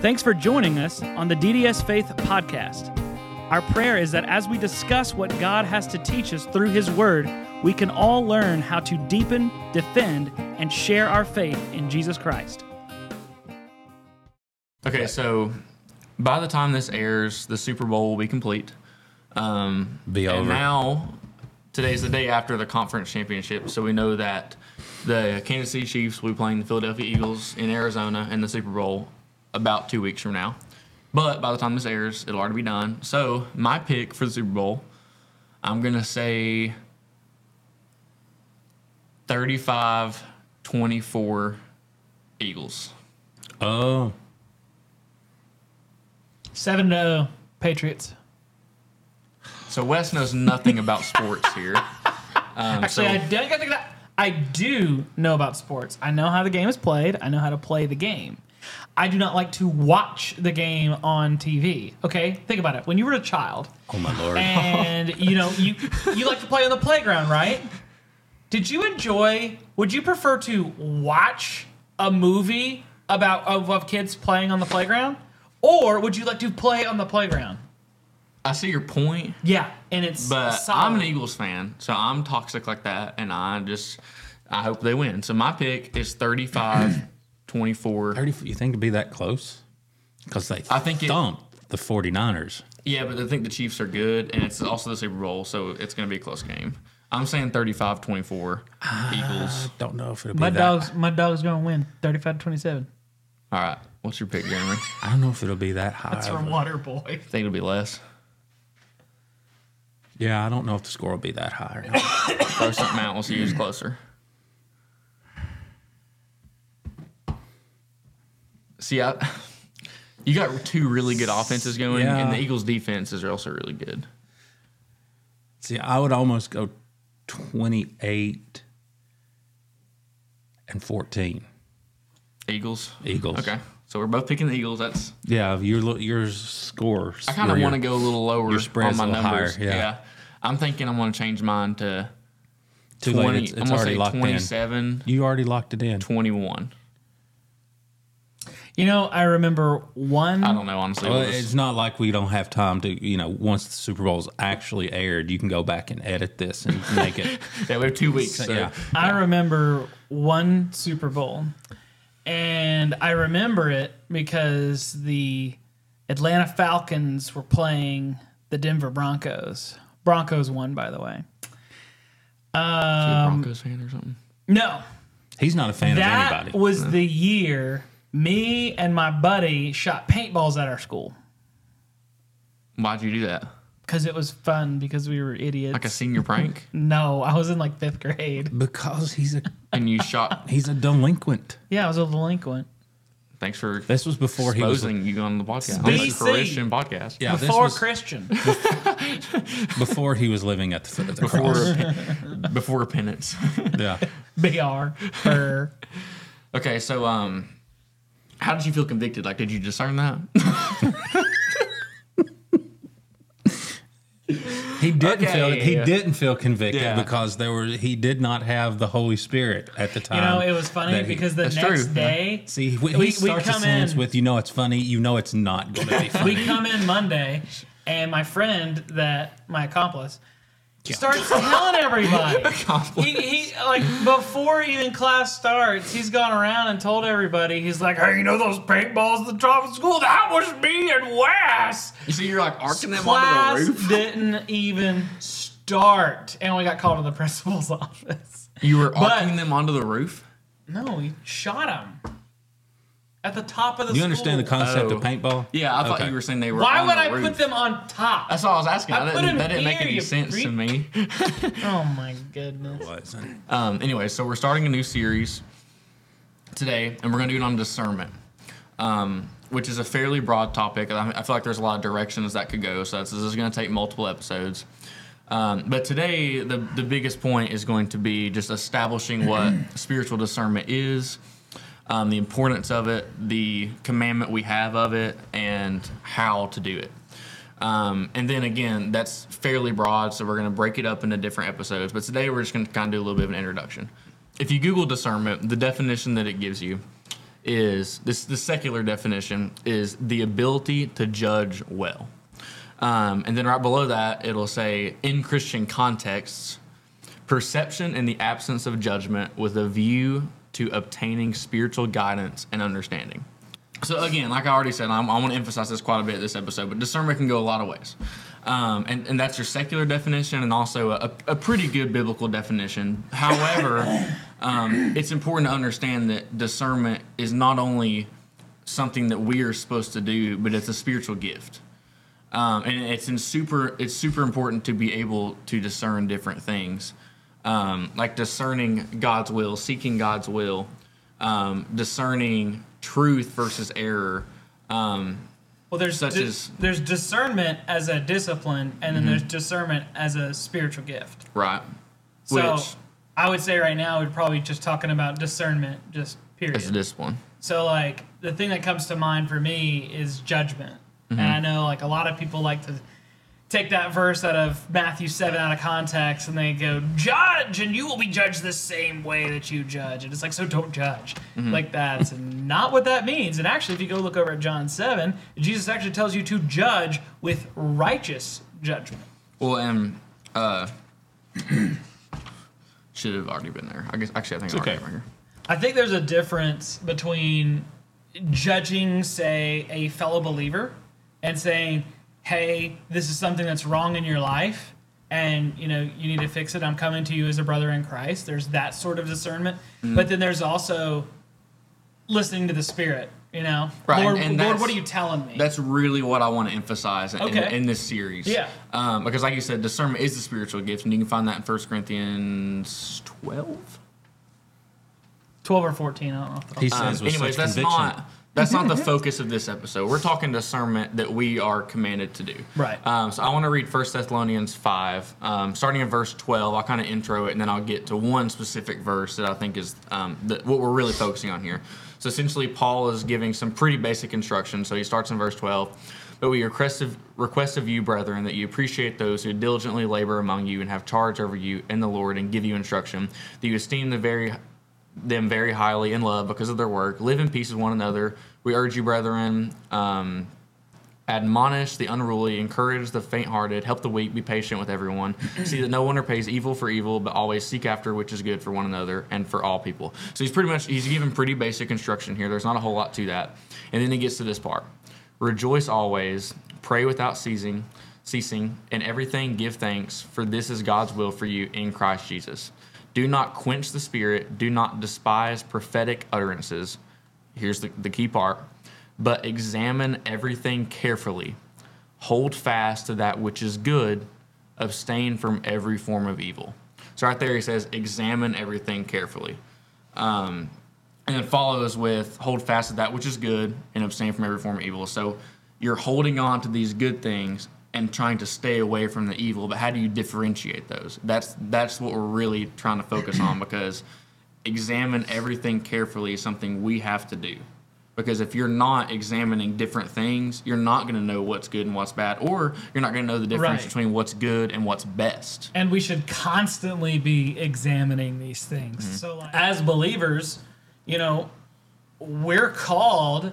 Thanks for joining us on the DDS Faith podcast. Our prayer is that as we discuss what God has to teach us through His Word, we can all learn how to deepen, defend, and share our faith in Jesus Christ. Okay, so by the time this airs, the Super Bowl will be complete. Um, Be and over. now, today's the day after the conference championship, so we know that the Kansas City Chiefs will be playing the Philadelphia Eagles in Arizona in the Super Bowl about two weeks from now. But by the time this airs, it'll already be done. So my pick for the Super Bowl, I'm gonna say 35-24 Eagles. Oh, 7 0 Patriots. So Wes knows nothing about sports here. Um, Actually, so, I, do, I do know about sports. I know how the game is played, I know how to play the game. I do not like to watch the game on TV. Okay, think about it. When you were a child, oh my lord! and you know you you like to play on the playground, right? Did you enjoy? Would you prefer to watch a movie about of, of kids playing on the playground, or would you like to play on the playground? I see your point, Yeah, and it's but solid. I'm an Eagles fan, so I'm toxic like that, and I just I hope they win. So my pick is 35-24. 30, you think to be that close? Because they I think it- thumped the 49ers. Yeah, but I think the Chiefs are good, and it's also the Super Bowl, so it's going to be a close game. I'm saying 35-24 ah, Eagles. Don't know if it'll be my that. dog's my dog's gonna win 35-27. All right, what's your pick, Jeremy? I don't know if it'll be that high. That's from Waterboy. I think it'll be less. yeah, I don't know if the score will be that high. Or not. Throw something out. We'll see who's closer. See, I, you got two really good offenses going, Yeah. and the Eagles' defenses are also really good. See, I would almost go 28 and 14. Eagles. Eagles. Okay, so we're both picking the Eagles. That's Yeah, your your scores. I kind of want to go a little lower your spread's on my numbers. higher, yeah. I'm thinking I'm going to change mine to Too 20. late. It's, I'm it's already say locked in. 27, You already locked it in. 21. You know, I remember one. I don't know honestly. Well, what was- it's not like we don't have time to, you know, once the Super Bowl's actually aired, you can go back and edit this and make it. yeah, we have two weeks. So, yeah. I remember one Super Bowl, and I remember it because the Atlanta Falcons were playing the Denver Broncos. Broncos won, by the way. You a um, Broncos fan or something. No, He's not a fan that of anybody. was the year me and my buddy shot paintballs at our school Why'd you do that? because it was fun because we were idiots. Like a senior prank, no, I was in like fifth grade. because he's a and you shot. he's a delinquent. Yeah, I was a delinquent. Thanks for This was before he was exposing you on the podcast. On the BC. Christian podcast. yeah, this Before was Christian. before he was living at the foot of the Before cross. before repentance. Yeah. BR. Burr. okay, so um, how did you feel convicted? Like, did you discern that? He didn't Okay, feel he yeah. didn't feel convicted Yeah. because there were he did not have the Holy Spirit at the time. You know, it was funny that he- because the next true. day, see he, we- he we starts a come sentence in- with you know it's funny, you know it's not going to be funny. we come in Monday, and my friend that my accomplice starts telling everybody. he, he like before even class starts, he's gone around and told everybody. He's like, "Hey, you know those paintballs at the top of school? That was me and Wes." You see, you're like arcing them onto Class the roof. didn't even start, and we got called to the principal's office. You were But- arcing them onto the roof. No, we shot him at the top of the. you understand the school. concept Oh. of paintball? Yeah, I thought Okay. you were saying they were. Why on would the I roof. put them on top? That's all I was asking. I I put didn't, them that didn't make here, any you sense to me. Oh my goodness. Wasn't. Um, anyway, so we're starting a new series today, and we're going to do it on discernment, um, which is a fairly broad topic. I, I feel like there's a lot of directions that could go. So this is going to take multiple episodes. Um, but today, the the biggest point is going to be just establishing what spiritual discernment is, um, the importance of it, the commandment we have of it, and how to do it. Um, and then again, that's fairly broad, so we're going to break it up into different episodes. But today we're just going to kind of do a little bit of an introduction. If you Google discernment, the definition that it gives you is this the secular definition is the ability to judge well. Um, and then right below that, it'll say in Christian contexts, perception in the absence of judgment with a view to obtaining spiritual guidance and understanding. So again, like I already said, I'm, I want to emphasize this quite a bit this episode, but discernment can go a lot of ways. Um, and, and that's your secular definition and also a, a pretty good biblical definition. However, um, it's important to understand that discernment is not only something that we are supposed to do, but it's a spiritual gift. Um, and it's in super it's super important to be able to discern different things um, like discerning god's will seeking god's will um, discerning truth versus error um, Well, there's Such di- as- there's discernment as a discipline, and then there's discernment as a spiritual gift. right So which I would say right now we're probably just talking about discernment, just period. is this one So like the thing that comes to mind for me is judgment. And I know like a lot of people like to take that verse out of Matthew 7 out of context and they go judge and you will be judged the same way that you judge. And it's like so don't judge. Like that's not what that means. And actually if you go look over at John 7, Jesus actually tells you to judge with righteous judgment. well and uh, should have already been there i guess actually i think it's okay. right here I think there's a difference between judging, say, a fellow believer and saying, hey, this is something that's wrong in your life and you know you need to fix it i'm coming to you as a brother in christ there's that sort of discernment Mm-hmm. but then there's also listening to the spirit you know Right, lord, and- and lord what are you telling me That's really what I want to emphasize in, Okay. in this series. Yeah. Um, because, like you said, discernment is the spiritual gift, and you can find that in 1 Corinthians 12. 12 or 14 i don't know He Um, says with anyways, such that's conviction. not that's not the focus of this episode. We're talking discernment that we are commanded to do. Right. Um, so I want to read 1 Thessalonians 5, um, starting in verse 12. I'll kind of intro it, and then I'll get to one specific verse that I think is um, the, what we're really focusing on here. So essentially, Paul is giving some pretty basic instructions. So he starts in verse 12. But we request of, request of you, brethren, that you appreciate those who diligently labor among you and have charge over you in the Lord and give you instruction, that you esteem the very them very highly in love because of their work. Live in peace with one another. We urge you, brethren, um, admonish the unruly, encourage the faint-hearted, help the weak, be patient with everyone. See that no one repays evil for evil, but always seek after which is good for one another and for all people. So he's pretty much he's giving pretty basic instruction here. There's not a whole lot to that. And then he gets to this part: rejoice always, pray without ceasing, ceasing, and everything give thanks, for this is God's will for you in Christ Jesus. Do not quench the spirit. Do not despise prophetic utterances. Here's the, the key part. But examine everything carefully. Hold fast to that which is good. Abstain from every form of evil. So right there he says, examine everything carefully. Um, and then follows with hold fast to that which is good and abstain from every form of evil. So you're holding on to these good things and trying to stay away from the evil, but how do you differentiate those? That's that's what we're really trying to focus on because examine everything carefully is something we have to do. Because if you're not examining different things, you're not going to know what's good and what's bad, or you're not going to know the difference Right. between what's good and what's best. and we should constantly be examining these things. Mm-hmm. So, like, as believers, you know, we're called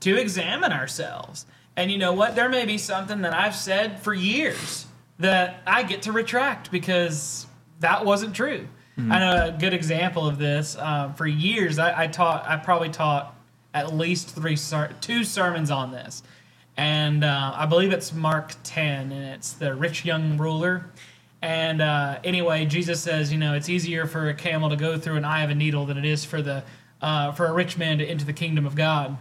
to examine ourselves. And you know what? There may be something that I've said for years that I get to retract because that wasn't true. I know a good example of this. Uh, for years, I, I taught. I probably taught at least three, ser- two sermons on this, and uh, I believe it's Mark ten, and it's the rich young ruler. And uh, anyway, Jesus says, you know, it's easier for a camel to go through an eye of a needle than it is for the uh, for a rich man to enter the kingdom of God.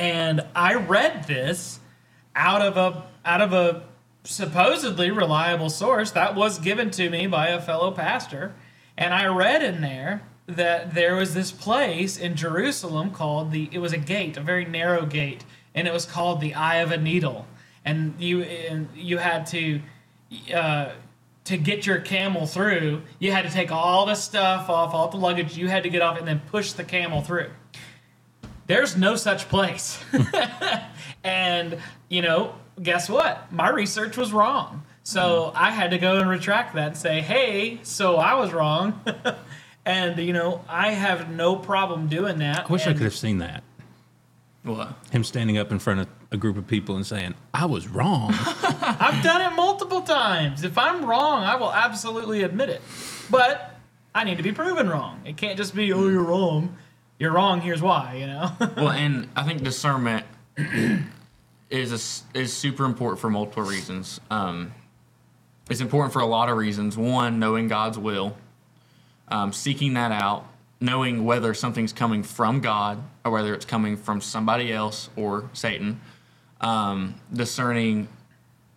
And I read this out of a out of a supposedly reliable source that was given to me by a fellow pastor. And I read in there that there was this place in Jerusalem called the it was a gate, a very narrow gate, and it was called the Eye of a Needle. And you and you had to uh, to get your camel through, you had to take all the stuff off, all the luggage you had to get off, and then push the camel through. There's no such place. and, you know, guess what? My research was wrong. So hmm. I had to go and retract that and say, hey, so I was wrong. And you know, I have no problem doing that. I wish I could have seen that. What? Him standing up in front of a group of people and saying, I was wrong. I've done it multiple times. If I'm wrong, I will absolutely admit it. But I need to be proven wrong. It can't just be, oh, you're wrong. You're wrong. Here's why. You know. Well, and I think discernment is a is super important for multiple reasons. Um, it's important for a lot of reasons. One, knowing God's will, um, seeking that out, knowing whether something's coming from God or whether it's coming from somebody else or Satan, um, discerning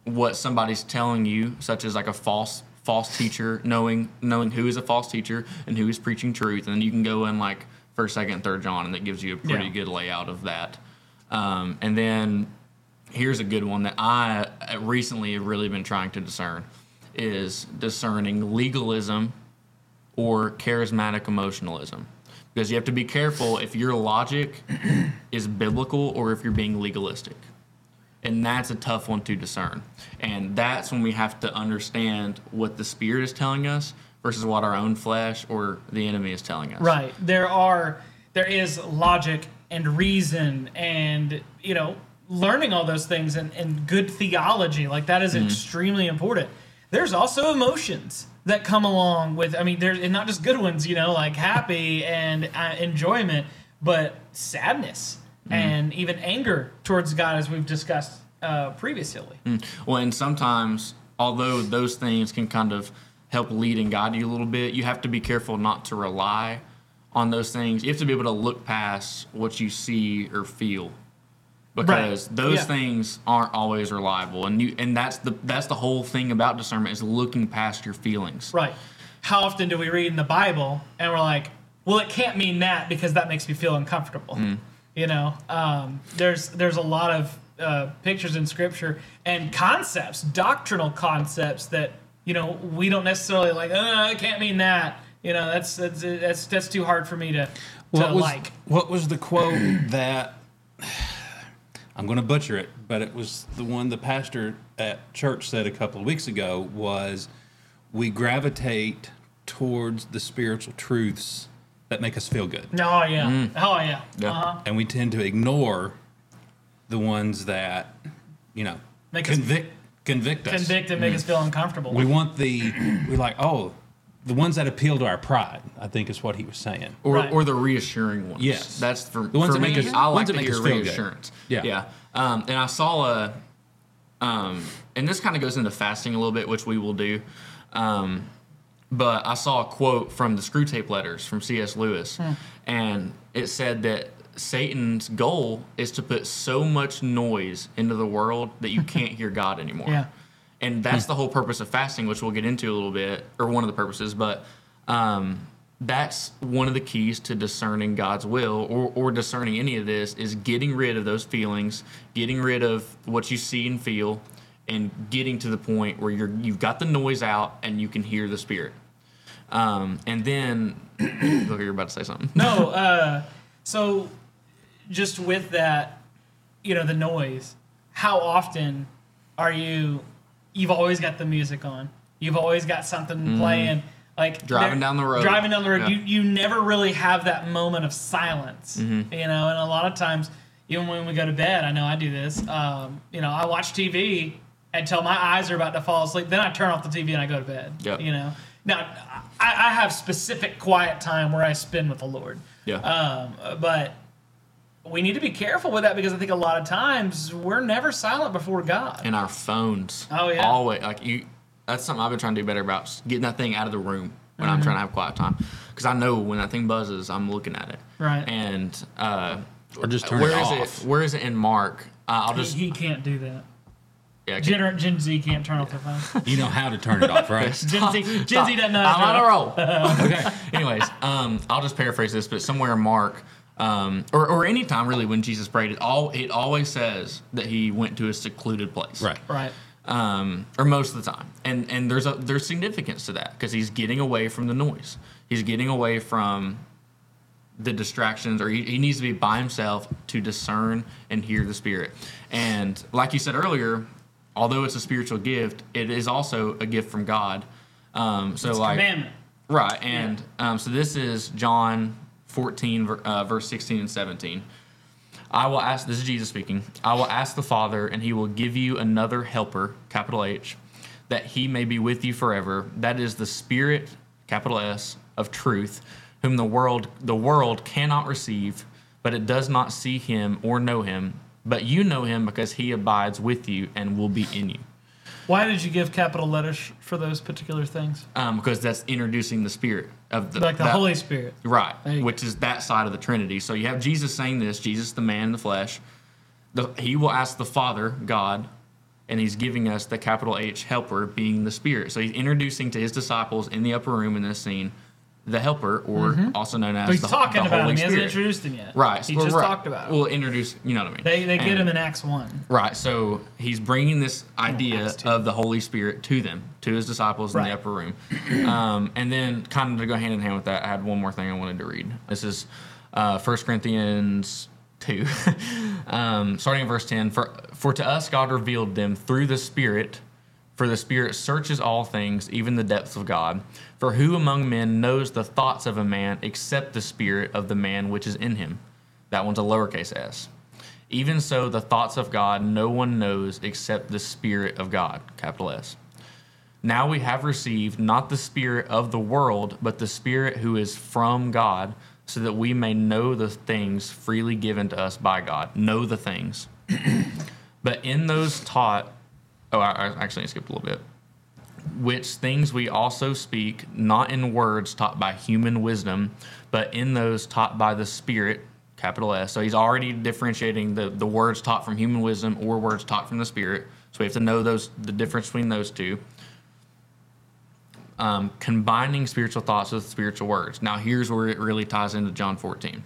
what somebody's telling you, such as like a false false teacher, knowing knowing who is a false teacher and who is preaching truth, and then you can go in like first, second, and third John, and that gives you a pretty Yeah. good layout of that. Um, and then here's a good one that I uh, recently have really been trying to discern is discerning legalism or charismatic emotionalism. Because you have to be careful if your logic is biblical or if you're being legalistic. And that's a tough one to discern. And that's when we have to understand what the Spirit is telling us versus what our own flesh or the enemy is telling us. Right. There are there is logic and reason and you know learning all those things and, and good theology like that is extremely important. There's also emotions that come along with I mean there's and not just good ones you know like happy and uh, enjoyment but sadness and even anger towards God as we've discussed uh, previously. Well, and sometimes, although those things can kind of help lead and guide you a little bit, you have to be careful not to rely on those things. You have to be able to look past what you see or feel. Because those Yeah. things aren't always reliable, and you and that's the that's the whole thing about discernment is looking past your feelings. Right. How often do we read in the Bible and we're like, well, it can't mean that because that makes me feel uncomfortable. You know, um, there's there's a lot of uh, pictures in Scripture and concepts, doctrinal concepts that you know we don't necessarily like. Oh, it can't mean that. You know, that's that's that's that's too hard for me to to what was, like. What was the quote that I'm going to butcher it, but it was the one the pastor at church said a couple of weeks ago was we gravitate towards the spiritual truths that make us feel good. Oh yeah. Oh yeah. Yeah. Uh-huh. And we tend to ignore the ones that, you know, Make us- convict convict us. Convict and make us feel uncomfortable. We want the we're like, oh, the ones that appeal to our pride, I think is what he was saying. or, Right. or the reassuring ones. Yes. that's for The ones for that make me. us- I like ones that to make hear us feel good. reassurance. Yeah. yeah. Um, and I saw a, um, and this kind of goes into fasting a little bit, which we will do. Um, but I saw a quote from the Screwtape Letters from C.S. Lewis, Hmm. and it said that Satan's goal is to put so much noise into the world that you can't hear God anymore. Yeah. And that's the whole purpose of fasting, which we'll get into a little bit, or one of the purposes. But um, that's one of the keys to discerning God's will or, or discerning any of this is getting rid of those feelings, getting rid of what you see and feel, and getting to the point where you're you've got the noise out and you can hear the Spirit. Um, and then, look, you're about to say something. No, uh, so just with that, you know, the noise, how often are you, you've always got the music on, you've always got something playing, like Mm-hmm. Driving down the road. Driving down the road, Yeah. you, you never really have that moment of silence, Mm-hmm. you know, and a lot of times, even when we go to bed, I know I do this, um, you know, I watch TV until my eyes are about to fall asleep, then I turn off the TV and I go to bed, Yep. you know. Now, I, I have specific quiet time where I spend with the Lord. Yeah. Um, but we need to be careful with that because I think a lot of times we're never silent before God. and our phones. Oh, yeah. Always like you. That's something I've been trying to do better about. Getting that thing out of the room when I'm Mm-hmm. trying to have quiet time, because I know when that thing buzzes, I'm looking at it. Right. And uh, Or just turn where it is off. it? Where is it in Mark? Uh, I'll He, just he can't do that. yeah. Gen, Gen Z can't turn off their phone. You know how to turn it off, right? Gen Z, Gen Z doesn't know. I'm on a roll. okay. Anyways, um, I'll just paraphrase this, but somewhere Mark, um, or or any time really when Jesus prayed, it all it always says that he went to a secluded place. Right. Right. um, or most of the time. And and there's a there's significance to that because he's getting away from the noise. He's getting away from the distractions, or he, he needs to be by himself to discern and hear the Spirit. And like you said earlier, although it's a spiritual gift, it is also a gift from God. Um, so It's like commandment. Right, and um, so this is John 14, uh, verse 16 and 17. I will ask, this is Jesus speaking, I will ask the Father, and he will give you another helper, capital H, that he may be with you forever. That is the Spirit, capital S, of truth, whom the world the world cannot receive, but it does not see him or know him. But you know him because he abides with you and will be in you. Why did you give capital letters for those particular things? Um, because that's introducing the Spirit of the Like the that- Holy Spirit. Right, which is that side of the Trinity. So you have Jesus saying this, Jesus the man in the flesh. The, he will ask the Father, God, and he's giving us the capital H helper being the Spirit. So he's introducing to his disciples in the upper room in this scene the helper, or also known as But he's the, talking the about Holy him. He hasn't introduced him yet. Right. He well, just right. talked about him. We'll introduce, you know what I mean? They, they get And- him in Acts 1. Right. So he's bringing this idea Acts of the Holy Spirit to them, to his disciples in the upper room. Um, and then, kind of to go hand in hand with that, I had one more thing I wanted to read. This is uh, 1 Corinthians 2, um, starting in verse 10. For, For to us God revealed them through the Spirit. For the Spirit searches all things, even the depths of God. For who among men knows the thoughts of a man except the Spirit of the man which is in him? That one's a lowercase s. Even so, the thoughts of God no one knows except the Spirit of God, capital S. Now we have received not the Spirit of the world, but the Spirit who is from God, so that we may know the things freely given to us by God. Know the things. but in those taught, oh, I, I actually skipped a little bit. Which things we also speak, not in words taught by human wisdom, but in those taught by the Spirit, capital S. So he's already differentiating the, the words taught from human wisdom or words taught from the Spirit. So we have to know those the difference between those two. Um, combining spiritual thoughts with spiritual words. Now here's where it really ties into John 14.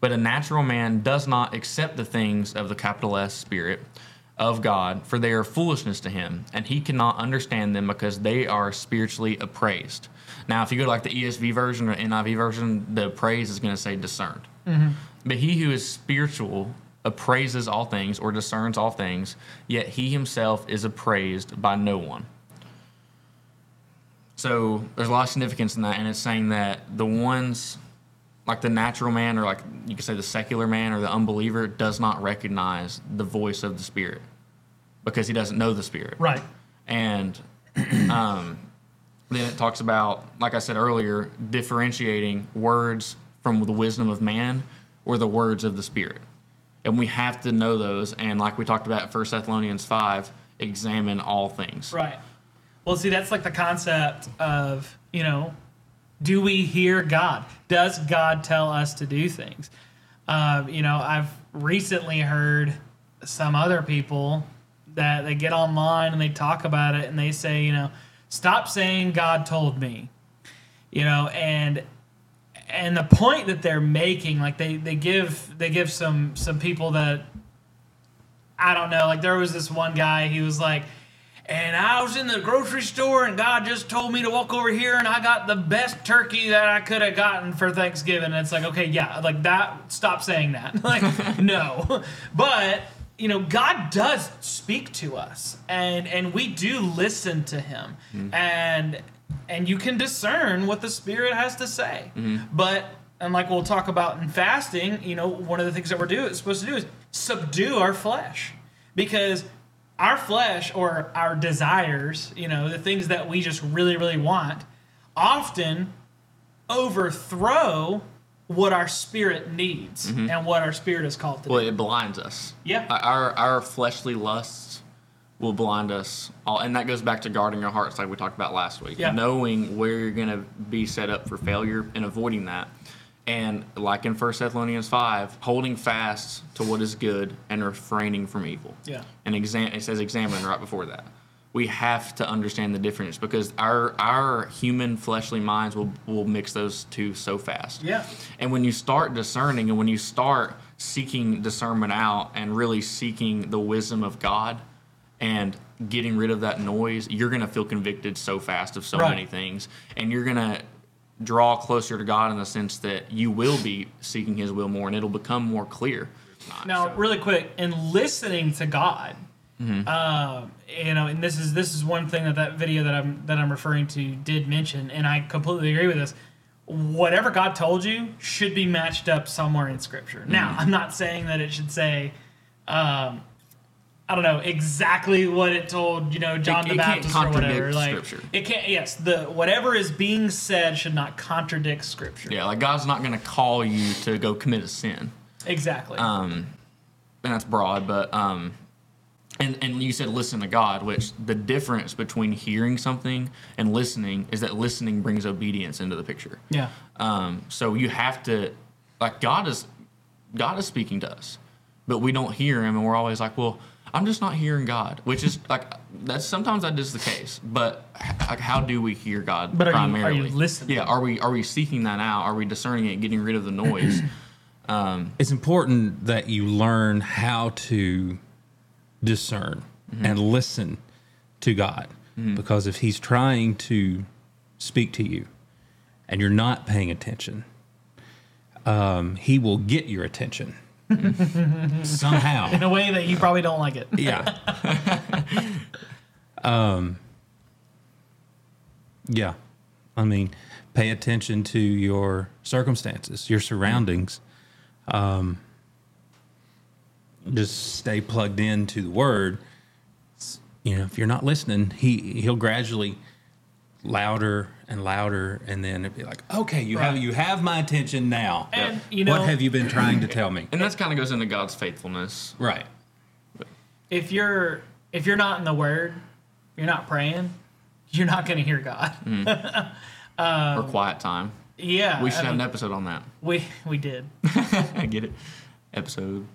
But a natural man does not accept the things of the capital S Spirit of God, for they are foolishness to him, and he cannot understand them because they are spiritually appraised. Now, if you go to like the ESV version or NIV version, the praise is going to say discerned. Mm-hmm. But he who is spiritual appraises all things or discerns all things, yet he himself is appraised by no one. So there's a lot of significance in that, and it's saying that the ones like the natural man, or like you could say the secular man or the unbeliever, does not recognize the voice of the Spirit because he doesn't know the Spirit. Right. And um, then it talks about, like I said earlier, differentiating words from the wisdom of man or the words of the Spirit. And we have to know those. And like we talked about First 1 Thessalonians 5, examine all things. Right. Well, see, that's like the concept of, you know, do we hear God? Does God tell us to do things? Um, you know, I've recently heard some other people that they get online and they talk about it and they say, you know, stop saying God told me. You know, and and the point that they're making, like they, they give they give some some people that I don't know, like there was this one guy, he was like, and I was in the grocery store and God just told me to walk over here and I got the best turkey that I could have gotten for Thanksgiving. And it's like, okay, yeah, like that, stop saying that. like, no. But, you know, God does speak to us and and we do listen to him. Mm-hmm. And and you can discern what the spirit has to say. Mm-hmm. But and like we'll talk about in fasting, you know, one of the things that we're doing supposed to do is subdue our flesh. Because our flesh or our desires, you know, the things that we just really, really want, often overthrow what our spirit needs mm-hmm. and what our spirit is called to Well, do. it blinds us. Yeah. Our our fleshly lusts will blind us all, and that goes back to guarding our hearts, like we talked about last week. Yeah. Knowing where you're going to be set up for failure and avoiding that. And like in 1 Thessalonians 5, holding fast to what is good and refraining from evil. Yeah. And exam- it says examine right before that. We have to understand the difference because our our human fleshly minds will, will mix those two so fast. Yeah. And when you start discerning and when you start seeking discernment out and really seeking the wisdom of God and getting rid of that noise, you're going to feel convicted so fast of so Right. many things. And you're going to draw closer to God in the sense that you will be seeking His will more and it'll become more clear. Now, really quick, in listening to God, Um, you know, and this is this is one thing that that video that I'm that I'm referring to did mention, and I completely agree with this. Whatever God told you should be matched up somewhere in Scripture. Now, I'm not saying that it should say, um, I don't know exactly what it told you know John It- the Baptist or whatever. Like Scripture. it can't. Yes, the whatever is being said should not contradict Scripture. Yeah, like God's not going to call you to go commit a sin. Exactly. Um, and that's broad, but um, and and you said listen to God, which the difference between hearing something and listening is that listening brings obedience into the picture. yeah. Um, so you have to, like, God is, God is speaking to us, but we don't hear Him, and we're always like, well, I'm just not hearing God, which is like that's sometimes that is the case, but like, how do we hear God But are you- are you primarily? listening? Yeah, are we are we seeking that out? Are we discerning it, getting rid of the noise? um, It's important that you learn how to discern and listen to God. Because if He's trying to speak to you and you're not paying attention, um, He will get your attention somehow. In a way that you probably don't like it. Yeah. um, yeah. I mean, pay attention to your circumstances, your surroundings. Um, just stay plugged into the word. You know, if you're not listening, he he'll gradually louder and louder, and then it'd be like, okay, you have you have my attention now. And, you know- what have you been trying to tell me? and that's kind of goes into God's faithfulness. Right. if you're if you're not in the word, you're not praying, you're not going to hear God. Mm. or um, quiet time. Yeah, We should I have an episode on that. we we did. I get it. Episode.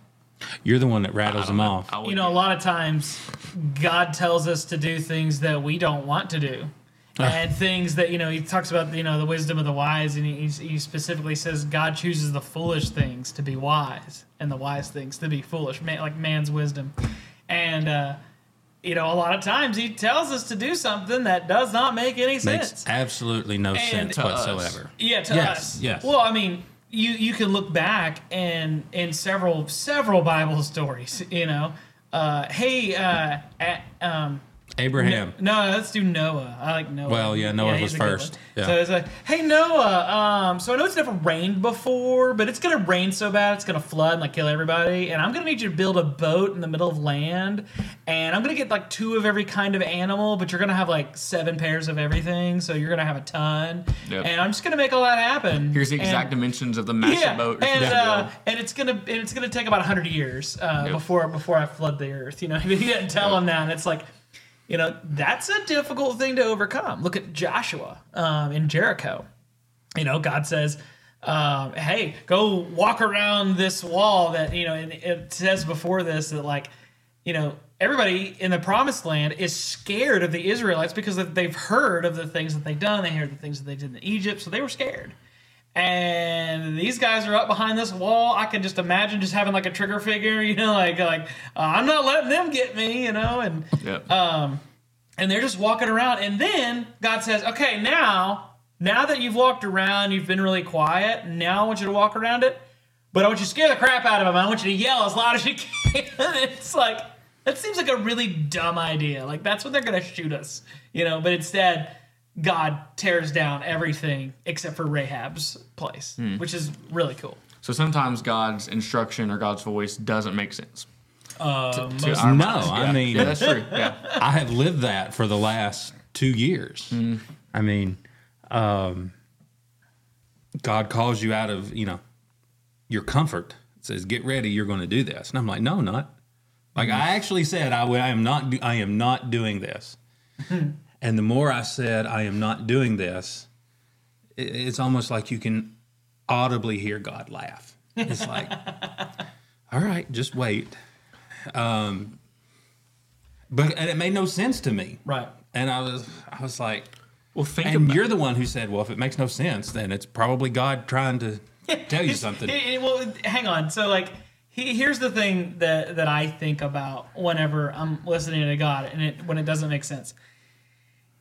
You're the one that rattles them know. off. I would You know, a lot of times God tells us to do things that we don't want to do. And things that, you know, he talks about, you know, the wisdom of the wise, and he, he specifically says God chooses the foolish things to be wise and the wise things to be foolish, man, like man's wisdom. And, uh, you know, a lot of times he tells us to do something that does not make any sense. Makes absolutely no sense to us. whatsoever. Yeah, to Yes, us. yes. Well, I mean, you you can look back and in several several Bible stories, you know, uh, hey, uh, a- um, Abraham. no, let's do Noah. I like Noah. Well, yeah, Noah he's was first. Yeah. So it's like, hey Noah, um, so I know it's never rained before, but it's gonna rain so bad it's gonna flood and like kill everybody, and I'm gonna need you to build a boat in the middle of land, and I'm gonna get like two of every kind of animal, but you're gonna have like seven pairs of everything, so you're gonna have a ton, Yep. and I'm just gonna make all that happen. Here's the exact And- dimensions of the massive yeah, boat. and Yeah. uh, and it's gonna and it's gonna take about hundred years uh, Yep. before before I flood the earth. You know, he didn't tell him that, and it's like, you know, that's a difficult thing to overcome. Look at Joshua um, in Jericho. You know, God says. Um, hey, go walk around this wall that you know. It says before this that like, you know, everybody in the promised land is scared of the Israelites because they've heard of the things that they've done. They heard the things that they did in Egypt, so they were scared and these guys are up behind this wall. I can just imagine just having like a trigger figure, you know, like like uh, I'm not letting them get me, you know, and Yep. um, and they're just walking around, and then God says, "Okay, now now that you've walked around, you've been really quiet. Now I want you to walk around it, but I want you to scare the crap out of them. I want you to yell as loud as you can." it's like that seems like a really dumb idea. Like that's what they're gonna shoot us, you know. But instead, God tears down everything except for Rahab's place, which is really cool. So sometimes God's instruction or God's voice doesn't make sense. Um, to most- our No, minds. I mean- yeah, that's true. Yeah, I have lived that for the last two years. I mean, um, God calls you out of you know your comfort. Says, "Get ready, you're going to do this," and I'm like, "No, not." Like I actually said, I, w- I am not. Do- I am not doing this. And the more I said, "I am not doing this," it's almost like you can audibly hear God laugh. It's like, "All right, just wait." Um, but and it made no sense to me. right. And I was, I was like, well, think and about you're the one who said, well, if it makes no sense, then it's probably God trying to tell you something. it- it- well, hang on. So, like, he, here's the thing that that I think about whenever I'm listening to God, and it when it doesn't make sense.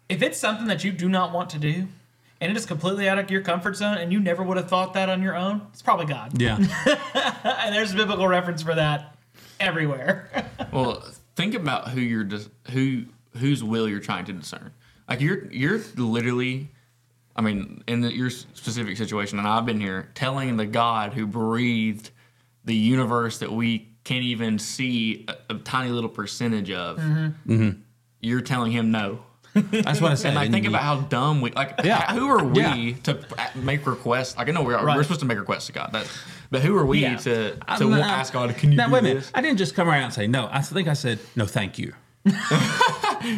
If it's something that you do not want to do, and it is completely out of your comfort zone, and you never would have thought that on your own, it's probably God. yeah. and there's a biblical reference for that everywhere. Well, think about who you're dis- who whose will you're trying to discern. Like you're you're literally, I mean, in the, your specific situation, and I've been here telling the God who breathed the universe that we can't even see a, a tiny little percentage of. Mm-hmm. You're telling him no. That's what I said. And like think about how dumb we like. Yeah. Who are we Yeah. to make requests? Like I know we're, Right. we're supposed to make requests to God, that, but who are we Yeah. to to I'm not- ask God? Can you Now do wait a minute. this? I didn't just come around and say no. I think I said no, thank you.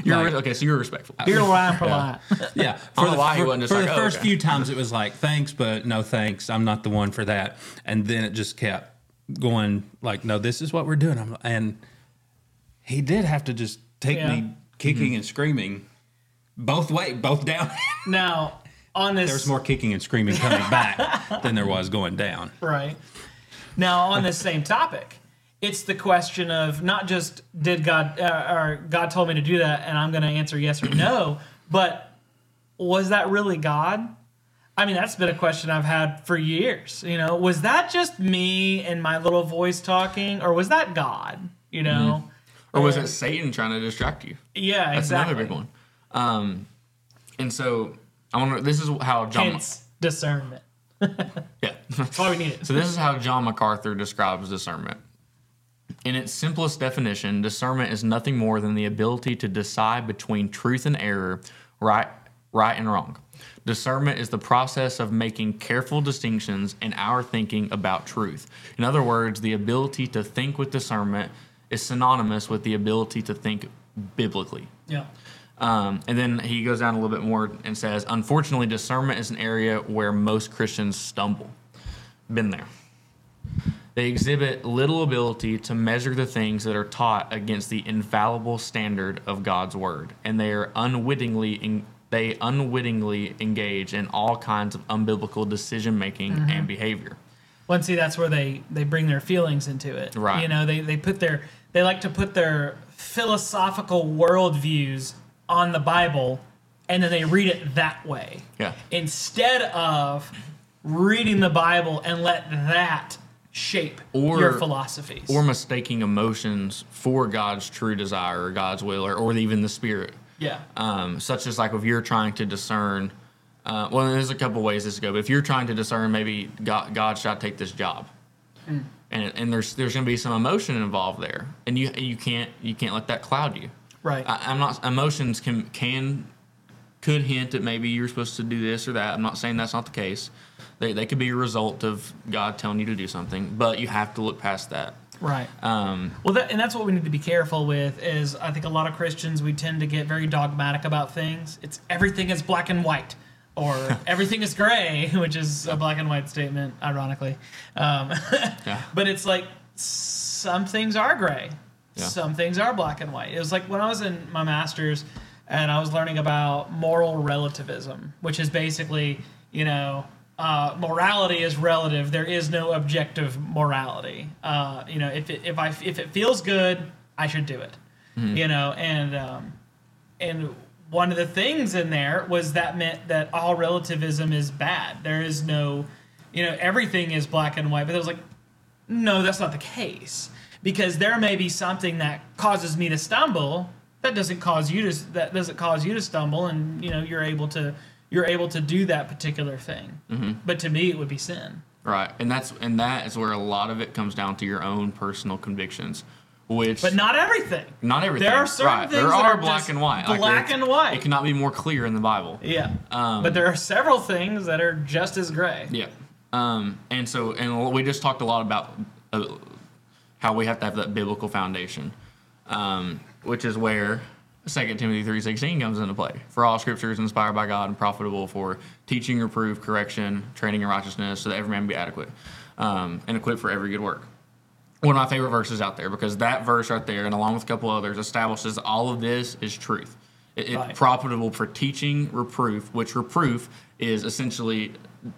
You're like- okay, so you're respectful. Uh, you're lying polite. Yeah, I don't for know the, why he for, wasn't just for like, the "Oh, first okay." few times it was like thanks, but no thanks. I'm not the one for that. And then it just kept going like, no, this is what we're doing. I'm, and he did have to just take Yeah. me kicking mm-hmm. and screaming both way, both down. Now, on this, There's more kicking and screaming coming back than there was going down. right now on this same topic, it's the question of not just did God uh, or God told me to do that, and I'm going to answer yes or no, but was that really God? I mean, that's been a question I've had for years. You know, was that just me and my little voice talking, or was that God? You know, Or was it Satan trying to distract you? yeah, That's exactly. another big one. Um, and so I want to. This is how John. Hence discernment. Yeah. That's all we needed. So this is how John MacArthur describes discernment. In its simplest definition, discernment is nothing more than the ability to decide between truth and error, right, right and wrong. Discernment is the process of making careful distinctions in our thinking about truth. In other words, the ability to think with discernment is synonymous with the ability to think biblically. Yeah. Um, and then he goes down a little bit more and says, unfortunately, discernment is an area where most Christians stumble. Been there. They exhibit little ability to measure the things that are taught against the infallible standard of God's word, and they are unwittingly in, they unwittingly engage in all kinds of unbiblical decision making and behavior. Well, and see, that's where they they bring their feelings into it. Right. You know, they they put their they like to put their philosophical worldviews on the Bible, and then they read it that way. Yeah. Instead of reading the Bible and let that shape Or- your philosophies. Or mistaking emotions for God's true desire or God's will or, or even the spirit. yeah. um, such as like if you're trying to discern. Uh, well, there's a couple ways this go, but if you're trying to discern, maybe God, God should I take this job, Hmm. and and there's there's going to be some emotion involved there, and you you can't you can't let that cloud you. Right. I, I'm not emotions can can could hint at maybe you're supposed to do this or that. I'm not saying that's not the case. They they could be a result of God telling you to do something, but you have to look past that. Right. Um, Well, that, and that's what we need to be careful with. Is I think a lot of Christians we tend to get very dogmatic about things. It's everything is black and white, or everything is gray, which is a black and white statement, ironically. Um, Yeah. But it's like some things are gray, Yeah. some things are black and white. It was like when I was in my master's and I was learning about moral relativism, which is basically, you know, uh, morality is relative. There is no objective morality. Uh, you know, if it, if I if it feels good, I should do it. You know, and um, and one of the things in there was that meant that all relativism is bad. There is no, you know, everything is black and white. But it was like, no, that's not the case because there may be something that causes me to stumble that doesn't cause you to that doesn't cause you to stumble, and you know you're able to you're able to do that particular thing. But to me, it would be sin. right, and that's and that is where a lot of it comes down to your own personal convictions, which But not everything. Not everything. There are certain right. things There that are are black and white. black it's- and white. It cannot be more clear in the Bible. Yeah. Um, but there are several things that are just as gray. Yeah. Um, and so, and we just talked a lot about uh, how we have to have that biblical foundation, um, which is where 2 Timothy 3.16 comes into play. For all scripture is inspired by God and profitable for teaching, reproof, correction, training in righteousness, so that every man be adequate um, and equipped for every good work. One of my favorite verses out there because that verse right there, and along with a couple others, establishes all of this is truth. It, Right. profitable for teaching, reproof, which reproof is essentially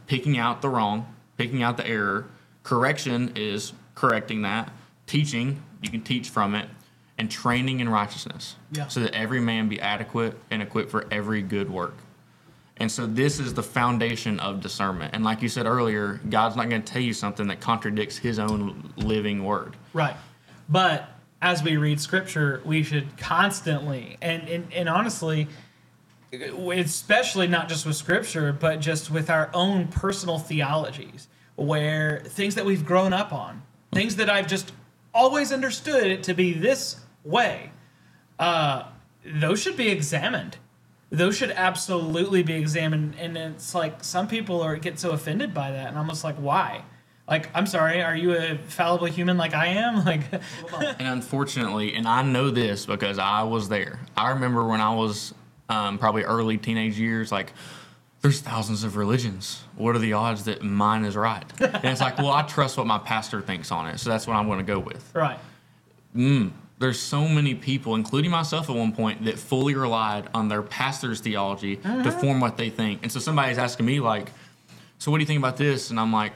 picking out the wrong, picking out the error. Correction is correcting that. Teaching, you can teach from it, and training in righteousness, Yeah. so that every man be adequate and equipped for every good work. And so this is the foundation of discernment. And like you said earlier, God's not going to tell you something that contradicts His own living word. Right. But as we read scripture, we should constantly and and, and honestly, especially not just with scripture, but just with our own personal theologies, where things that we've grown up on, things that I've just always understood it to be this way, uh, those should be examined. Those should absolutely be examined. And it's like some people are get so offended by that, and I'm just like, why? Like, I'm sorry, are you a fallible human like I am? Like, And unfortunately, and I know this because I was there. I remember when I was um, probably early teenage years, like, there's thousands of religions. What are the odds that mine is right? And it's like, well, I trust what my pastor thinks on it, so that's what I'm going to go with. right. Mm, there's so many people, including myself at one point, that fully relied on their pastor's theology to uh-huh. form what they think. And so somebody's asking me, like, so what do you think about this? And I'm like,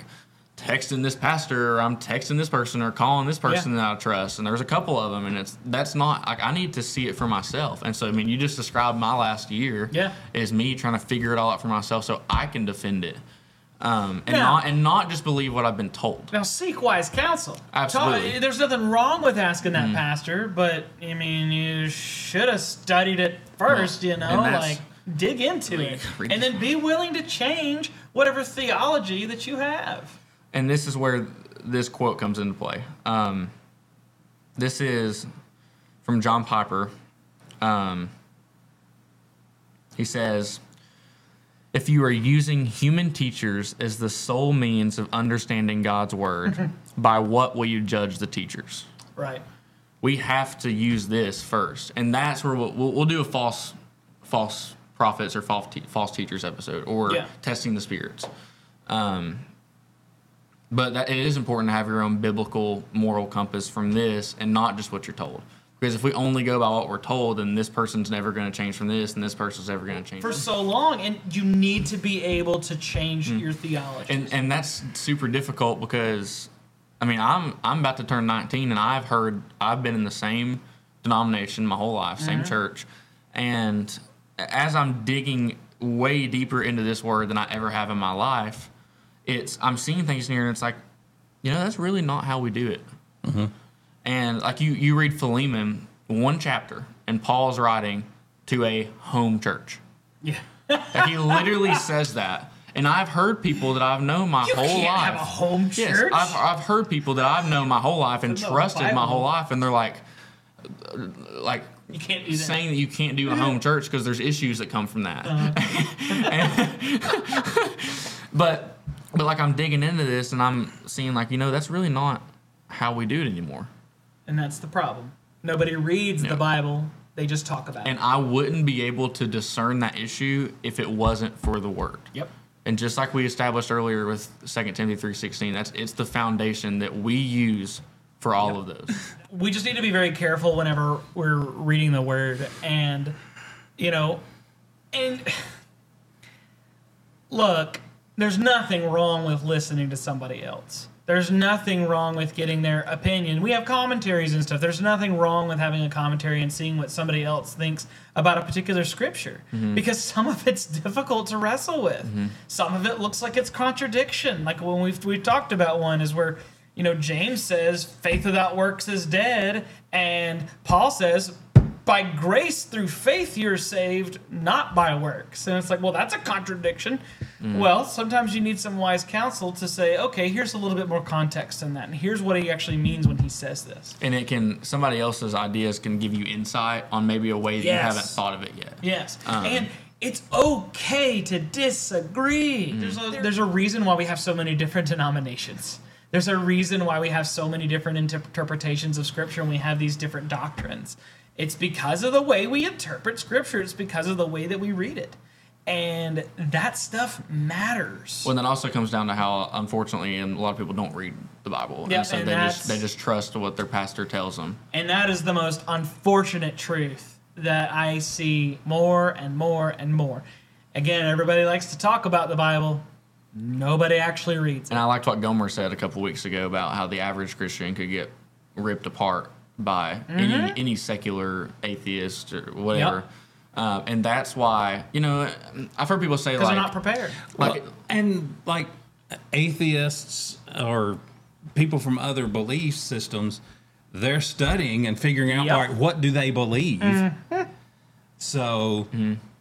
texting this pastor, or I'm texting this person, or calling this person Yeah. that I trust. And there's a couple of them, and it's that's not like I need to see it for myself. And so, I mean, you just described my last year Yeah. as me trying to figure it all out for myself, so I can defend it, um, and Yeah. not and not just believe what I've been told. Now seek wise counsel. Absolutely. Talk- there's nothing wrong with asking that pastor, but I mean, you should have studied it first. You know, like dig into Like, it, and then be willing to change whatever theology that you have. And this is where this quote comes into play. Um, this is from John Piper. Um, he says, If you are using human teachers as the sole means of understanding God's word, by what will you judge the teachers? Right. we have to use this first, and that's where we'll, we'll, we'll do a false, false prophets or false te- false teachers episode, or Yeah. testing the spirits. Um, but that, it is important to have your own biblical moral compass from this, and not just what you're told. Because if we only go by what we're told, then this person's never going to change from this, and this person's never going to change. For from so long, and you need to be able to change your theology. Mm. and and that's super difficult because I mean I'm I'm about to turn 19 and I've heard I've been in the same denomination my whole life, same church, and as I'm digging way deeper into this word than I ever have in my life, it's I'm seeing things in here and it's like, you know, that's really not how we do it. And like you you read Philemon one chapter and Paul's writing to a home church. yeah. Like he literally says that. And I've heard people that I've known my You whole can't life. have a home church. Yes. I've, I've heard people that I've known my whole life and trusted my whole life, and they're like, like you can't do that. saying that you can't do a home church because there's issues that come from that. Uh-huh. but but like I'm digging into this and I'm seeing like you know that's really not how we do it anymore. and that's the problem. Nobody reads the Bible; they just talk about And it. And I wouldn't be able to discern that issue if it wasn't for the word. Yep. And just like we established earlier with 2 Timothy 3:16, that's it's the foundation that we use for all of those. we just need to be very careful whenever we're reading the word and you know and look there's nothing wrong with listening to somebody else. There's nothing wrong with getting their opinion. We have commentaries and stuff. There's nothing wrong with having a commentary and seeing what somebody else thinks about a particular scripture mm-hmm. because some of it's difficult to wrestle with. Mm-hmm. Some of it looks like it's contradiction. Like when we've we've talked about one is where you know, James says faith without works is dead, and Paul says by grace through faith you're saved, not by works. And it's like, well, that's a contradiction. Well, sometimes you need some wise counsel to say, okay, here's a little bit more context in that, and here's what he actually means when he says this. and it can somebody else's ideas can give you insight on maybe a way that you haven't thought of it yet. Yes, Um, and it's okay to disagree. There's a there's a reason why we have so many different denominations. There's a reason why we have so many different interpretations of Scripture and we have these different doctrines. It's because of the way we interpret Scripture. It's because of the way that we read it, and that stuff matters. Well, then also comes down to how, unfortunately, and a lot of people don't read the Bible, and so and they just they just trust what their pastor tells them. And that is the most unfortunate truth that I see more and more and more. Again, everybody likes to talk about the Bible. Nobody actually reads it. And I liked what Gomer said a couple weeks ago about how the average Christian could get ripped apart by Mm-hmm. any any secular atheist or whatever. Uh, and that's why, you know, I've heard people say like, they're not prepared. like Well, and like atheists or people from other belief systems, they're studying and figuring out Yep. all right, what do they believe. So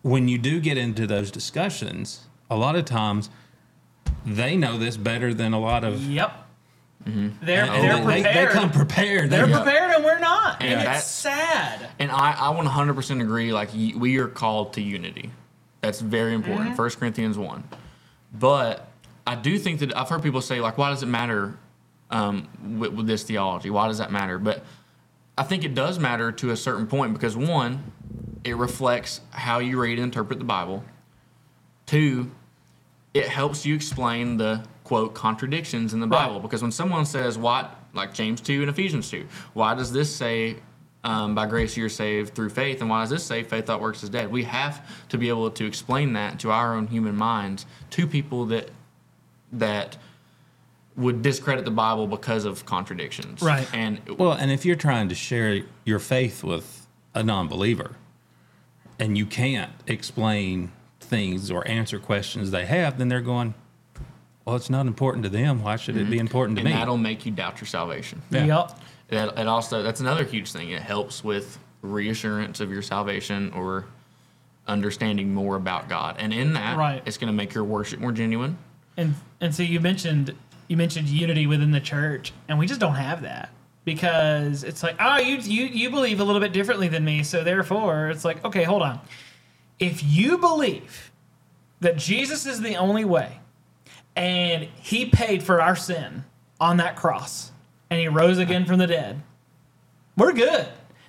when you do get into those discussions, a lot of times they know this better than a lot of. Yep. They're and they're they, prepared. they, they come prepared. They're They- prepared and we're not. And And, it's sad. And I, I 100% agree. Like we are called to unity. That's very important. Mm-hmm. First Corinthians one. But I do think that I've heard people say like, why does it matter um, with, with this theology? Why does that matter? But I think it does matter to a certain point because one, it reflects how you read and interpret the Bible. Two, it helps you explain the quote contradictions in the Right. Bible because when someone says why like James 2 and Ephesians 2 why does this say um, by grace you're saved through faith and why does this say faith that works is dead we have to be able to explain that to our own human minds to people that that would discredit the Bible because of contradictions Right. and Well, and if you're trying to share your faith with a non-believer, and you can't explain things or answer questions they have, then they're going, "Well, it's not important to them. Why should it be mm-hmm. important to and me?" that'll make you doubt your salvation Yeah. Yep. That it also that's another huge thing. It helps with reassurance of your salvation or understanding more about God. And in that, Right. it's going to make your worship more genuine. And and so you mentioned you mentioned unity within the church, and we just don't have that because it's like, oh, you you you believe a little bit differently than me, so therefore it's like, okay, hold on. If you believe that Jesus is the only way, and He paid for our sin on that cross, and He rose again from the dead, we're good.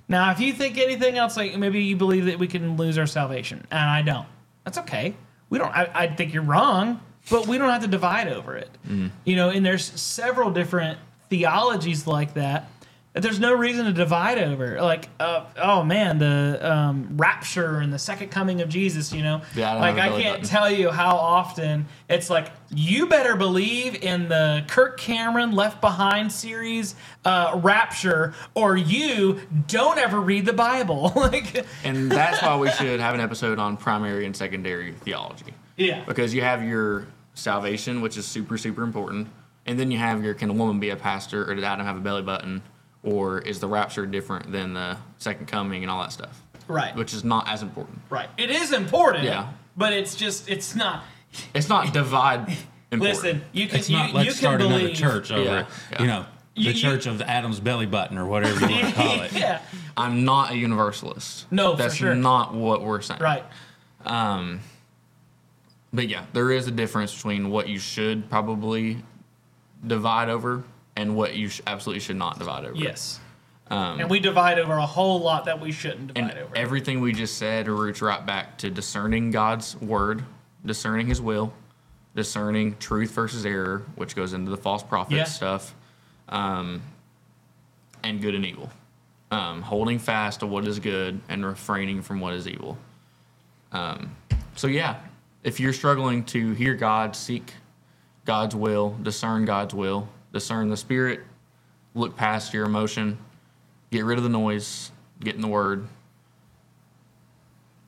Now, if you think anything else, like maybe you believe that we can lose our salvation, and I don't, that's okay. We don't. I, I think you're wrong, but we don't have to divide over it. Mm. You know, and there's several different theologies like that. There's no reason to divide over. Like, uh, oh man, the um, rapture and the second coming of Jesus. You know, Yeah, I like I can't button. tell you how often it's like you better believe in the Kirk Cameron Left Behind series uh, Rapture, or you don't ever read the Bible. like, And that's why we should have an episode on primary and secondary theology. yeah, Because you have your salvation, which is super, super important. And then you have your can a woman be a pastor or did Adam have a belly button? Or is the rapture different than the second coming and all that stuff? right, Which is not as important. right. It is important. Yeah. but it's just it's not. It's not divide important. Listen, you can it's you, not you let's can start believe, another church over, Yeah, yeah. you know, the You- you- church of the Adam's belly button or whatever you want to call it. yeah, I'm not a universalist. No, for that's sure. not what we're saying. right. Um, but yeah, there is a difference between what you should probably divide over and what you sh- absolutely should not divide over. Yes, Um, and we divide over a whole lot that we shouldn't and divide over. everything we just said roots right back to discerning God's word, discerning His will, discerning truth versus error, which goes into the false prophet Yeah. stuff, um, and good and evil. Um, holding fast to what is good and refraining from what is evil. Um, so yeah, if you're struggling to hear God, seek God's will, discern God's will, discern the Spirit, look past your emotion, get rid of the noise, get in the Word.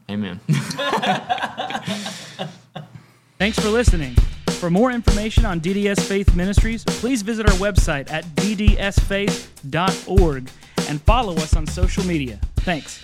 Amen. Thanks for listening. For more information on DDS Faith Ministries, please visit our website at ddsfaith.org and follow us on social media. Thanks.